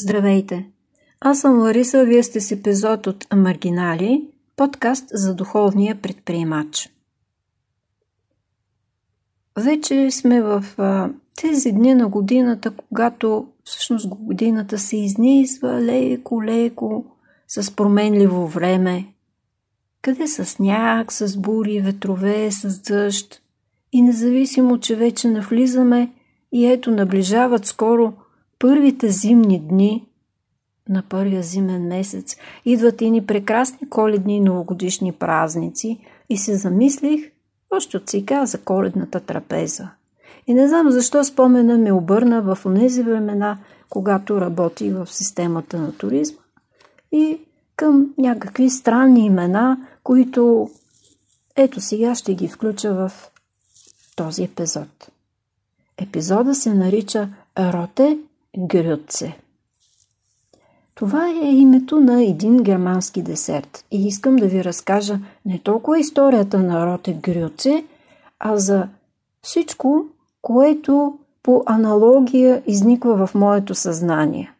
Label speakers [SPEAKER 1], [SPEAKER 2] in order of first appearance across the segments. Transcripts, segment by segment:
[SPEAKER 1] Здравейте! Аз съм Лариса, вие сте с епизод от Маргинали, подкаст за духовния предприемач. Вече сме в тези дни на годината, когато всъщност годината се изнизва леко-леко с променливо време, къде с сняг, с бури, ветрове, с дъжд. И независимо, че вече навлизаме и ето наближават скоро – първите зимни дни на първия зимен месец идват и ни прекрасни коледни и новогодишни празници и се замислих още от сега за коледната трапеза. И не знам защо спомена ме обърна в тези времена, когато работи в системата на туризма и към някакви странни имена, които ето сега ще ги включа в този епизод. Епизода се нарича Роте Грюце. Това е името на един германски десерт и искам да ви разкажа не толкова историята на Роте Грюце, а за всичко, което по аналогия изниква в моето съзнание.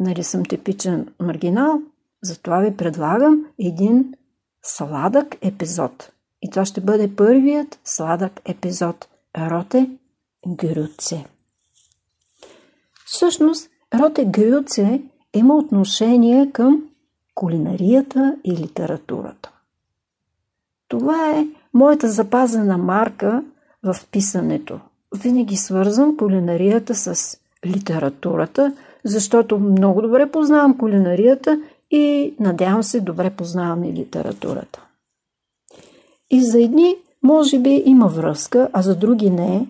[SPEAKER 1] Нали съм типичен маргинал, затова ви предлагам един сладък епизод. И това ще бъде първият сладък епизод. Роте Грюце. Всъщност, Роте Грюце има отношение към кулинарията и литературата. Това е моята запазена марка в писането. Винаги свързвам кулинарията с литературата, защото много добре познавам кулинарията и надявам се добре познавам и литературата. И за едни може би има връзка, а за други не,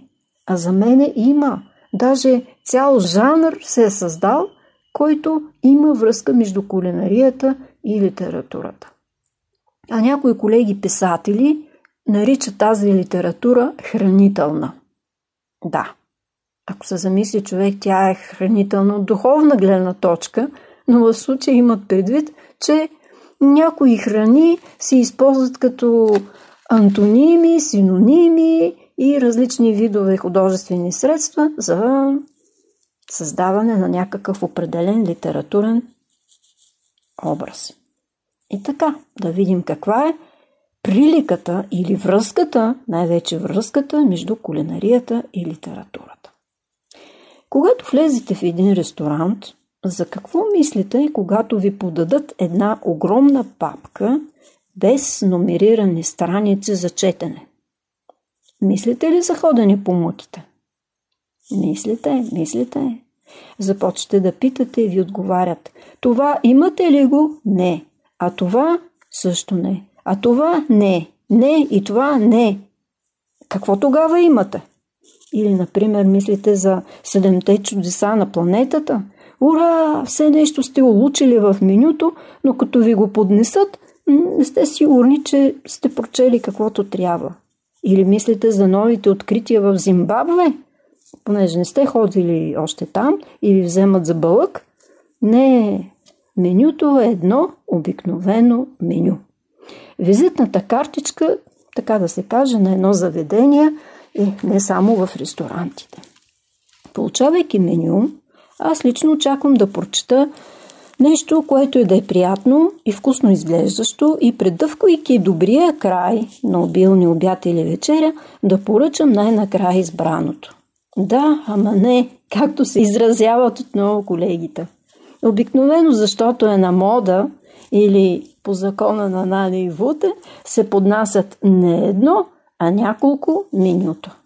[SPEAKER 1] а за мене има – Даже цял жанр се е създал, който има връзка между кулинарията и литературата. А някои колеги писатели наричат тази литература хранителна. Да, ако се замисли човек, тя е хранителна от духовна гледна точка, но в случая имат предвид, че някои храни се използват като антоними, синоними и различни видове художествени средства за създаване на някакъв определен литературен образ. И така, да видим каква е приликата или връзката, най-вече връзката между кулинарията и литературата. Когато влезете в един ресторант, за какво мислите, когато ви подадат една огромна папка без номерирани страници за четене? Мислите ли за ходене по мъките? Мислите, мислите. Започвате да питате и ви отговарят. Това имате ли го? Не. А това също не. А това не. Не и това не. Какво тогава имате? Или, например, мислите за седемте чудеса на планетата? Ура! Все нещо сте улучили в менюто, но като ви го поднесат, не сте сигурни, че сте прочели каквото трябва. Или мислите за новите открития в Зимбабве? Понеже не сте ходили още там и ви вземат за бълък? Не, менюто е едно обикновено меню. Визитната картичка, така да се каже, на едно заведение и не само в ресторантите. Получавайки меню, аз лично очаквам да прочета Нещо, което е да е приятно и вкусно изглеждащо и предъвквайки добрия край на обилни обяд или вечеря, да поръчам най-накрая избраното. Да, ама не, както се изразяват отново колегите. Обикновено, защото е на мода или по закона на Нали и Вуте, се поднасят не едно, а няколко менюта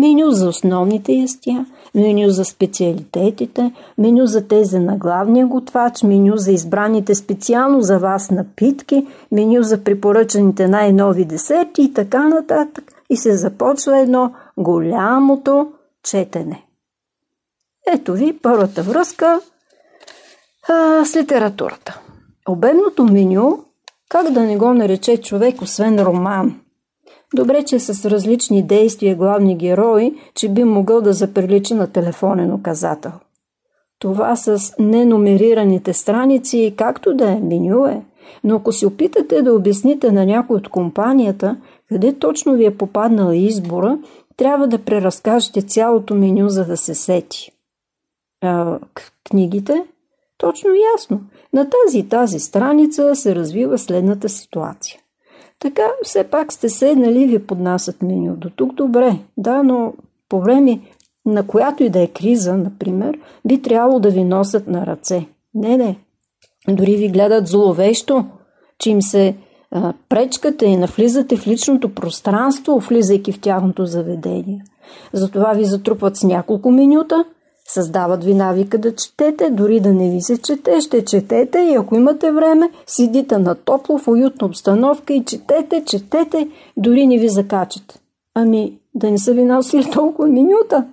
[SPEAKER 1] меню за основните ястия, меню за специалитетите, меню за тези на главния готвач, меню за избраните специално за вас напитки, меню за препоръчаните най-нови десерти и така нататък. И се започва едно голямото четене. Ето ви първата връзка а, с литературата. Обедното меню, как да не го нарече човек, освен роман – Добре, че с различни действия главни герои, че би могъл да заприлича на телефонен указател. Това с неномерираните страници, както да е, меню е. Но ако се опитате да обясните на някой от компанията, къде точно ви е попаднал избора, трябва да преразкажете цялото меню, за да се сети. А, книгите? Точно ясно. На тази и тази страница се развива следната ситуация. Така, все пак сте седнали ви поднасят меню. До тук добре, да, но по време на която и да е криза, например, би трябвало да ви носят на ръце. Не, не. Дори ви гледат зловещо, че им се а, пречкате и навлизате в личното пространство, влизайки в тяхното заведение. Затова ви затрупват с няколко минута, създават ви навика да четете, дори да не ви се чете, ще четете и ако имате време, сидите на топло в уютна обстановка и четете, четете, дори не ви закачат. Ами, да не са ви носили толкова минута.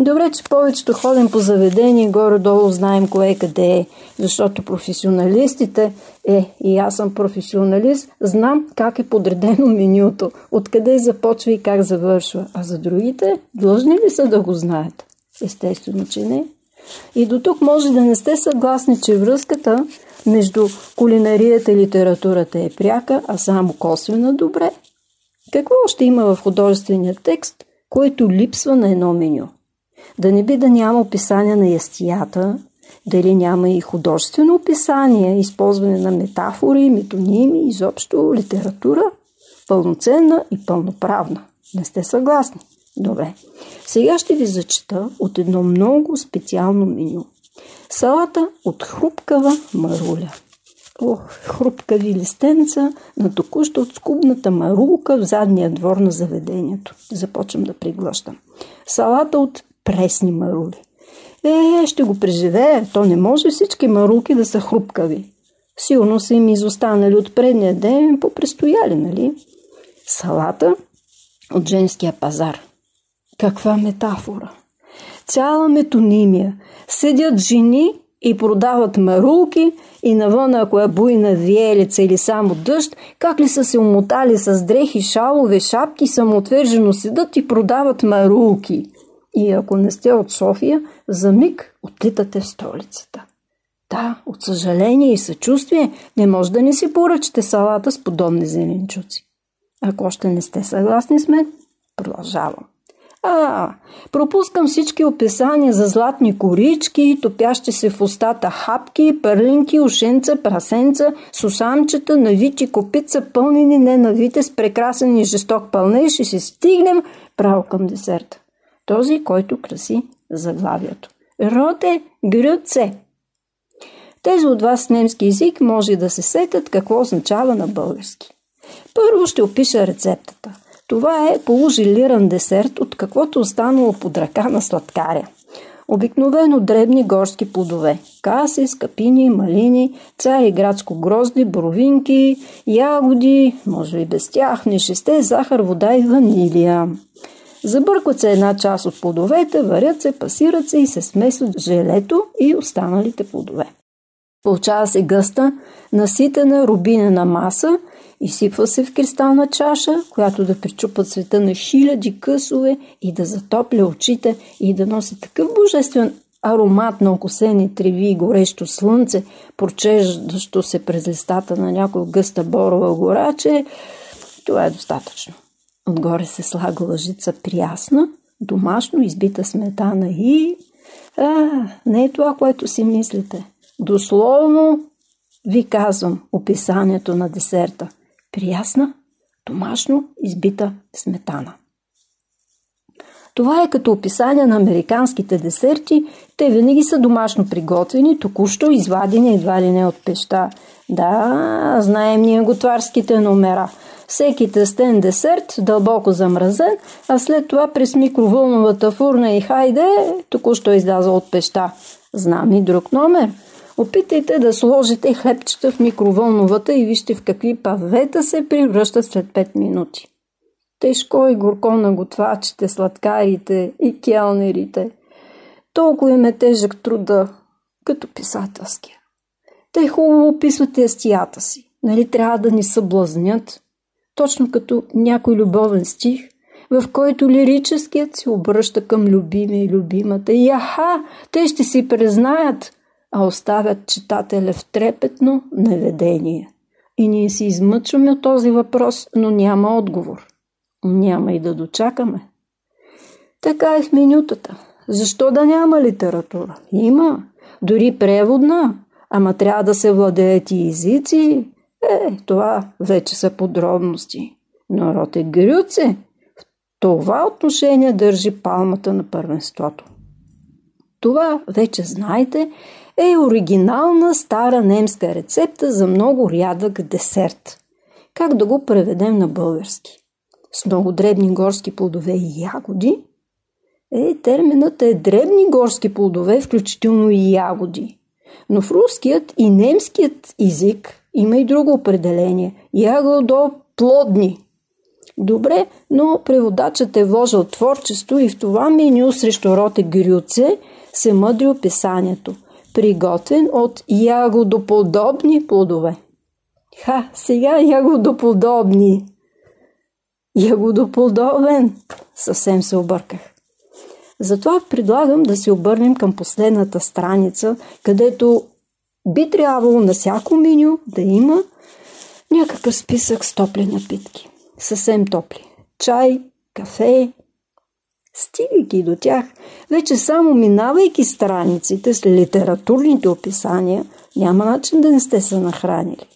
[SPEAKER 1] Добре, че повечето ходим по заведение, горе-долу знаем кое е къде е, защото професионалистите, е, и аз съм професионалист, знам как е подредено менюто, откъде започва и как завършва. А за другите, длъжни ли са да го знаят? Естествено, че не. И до тук може да не сте съгласни, че връзката между кулинарията и литературата е пряка, а само косвена добре. Какво още има в художествения текст, което липсва на едно меню? Да не би да няма описание на ястията, дали няма и художествено описание, използване на метафори, метоними, изобщо литература, пълноценна и пълноправна. Не сте съгласни? Добре. Сега ще ви зачета от едно много специално меню. Салата от хрупкава маруля. Ох, хрупкави листенца на току-що от скубната марулка в задния двор на заведението. Започвам да приглъщам. Салата от пресни марули. Е, ще го преживее. То не може всички марулки да са хрупкави. Силно са им изостанали от предния ден, попрестояли, нали? Салата от женския пазар. Каква метафора! Цяла метонимия. Седят жени и продават марулки и навън, ако е буйна виелица или само дъжд, как ли са се умотали с дрехи, шалове, шапки, самоотвержено седат и продават марулки. И ако не сте от София, за миг отлитате в столицата. Да, от съжаление и съчувствие не може да не си поръчате салата с подобни зеленчуци. Ако още не сте съгласни с мен, продължавам. А, пропускам всички описания за златни корички, топящи се в устата хапки, пърлинки, ушенца, прасенца, сусамчета, навити копица, пълнени ненавите с прекрасен и жесток пълнеж и се стигнем право към десерта. Този, който краси заглавието. Роте Грюце. Тези от вас с немски език може да се сетят какво означава на български. Първо ще опиша рецептата. Това е полужилиран десерт от каквото останало под ръка на сладкаря. Обикновено дребни горски плодове – каси, скапини, малини, цари градско грозди, бровинки, ягоди, може и без тях, нешесте, захар, вода и ванилия. Забъркват се една част от плодовете, варят се, пасират се и се смесват желето и останалите плодове. Получава се гъста, наситена рубинена маса – Изсипва се в кристална чаша, която да причупа цвета на хиляди късове и да затопля очите и да носи такъв божествен аромат на окосени треви и горещо слънце, прочеждащо се през листата на някой гъста борова гора, че това е достатъчно. Отгоре се слага лъжица прясна, домашно избита сметана и... А, не е това, което си мислите. Дословно ви казвам описанието на десерта – приясна, домашно избита сметана. Това е като описание на американските десерти. Те винаги са домашно приготвени, току-що извадени едва ли не от пеща. Да, знаем ние готварските номера. Всеки тестен десерт, дълбоко замразен, а след това през микровълновата фурна и хайде, току-що изляза от пеща. Знам и друг номер – Опитайте да сложите хлебчета в микровълновата и вижте в какви павета се превръщат след 5 минути. Тежко и горко на готвачите, сладкарите и келнерите. Толкова им е тежък труда, като писателския. Те хубаво описват естията си. Нали трябва да ни съблазнят? Точно като някой любовен стих, в който лирическият се обръща към любими и любимата. И аха, те ще си признаят – а оставят читателя в трепетно неведение. И ние си измъчваме от този въпрос, но няма отговор. Няма и да дочакаме. Така е в менютата. Защо да няма литература? Има. дори преводна, ама трябва да се владеят и езици. Е, това вече са подробности. Но Роте Грюце в това отношение държи палмата на първенството. Това, вече знаете, е оригинална стара немска рецепта за много рядък десерт. Как да го преведем на български? С много дребни горски плодове и ягоди? Е, терминът е дребни горски плодове, включително и ягоди. Но в руският и немският език има и друго определение – ягодо плодни. Добре, но преводачът е вложил творчество и в това меню срещу роте грюце се мъдри описанието – приготвен от ягодоподобни плодове. Ха, сега ягодоподобни. Ягодоподобен. Съвсем се обърках. Затова предлагам да се обърнем към последната страница, където би трябвало на всяко меню да има някакъв списък с топли напитки. Съвсем топли. Чай, кафе, Стигайки до тях, вече само минавайки страниците с литературните описания, няма начин да не сте се нахранили.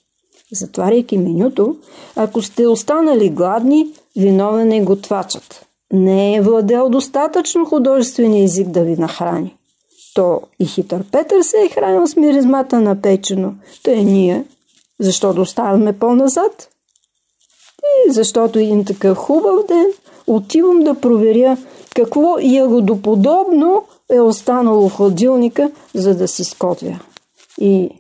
[SPEAKER 1] Затваряйки менюто, ако сте останали гладни, виновен е готвачът. Не е владел достатъчно художествения език да ви нахрани. То и хитър Петър се е хранил с миризмата на печено. Та е ние. Защо да оставяме по-назад? И защото един такъв хубав ден отивам да проверя какво ягодоподобно е останало в хладилника, за да си скотвя. И,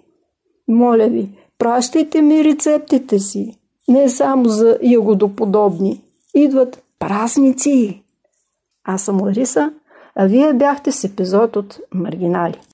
[SPEAKER 1] моля ви, пращайте ми рецептите си. Не само за ягодоподобни. Идват празници. Аз съм Лариса, а вие бяхте с епизод от Маргинали.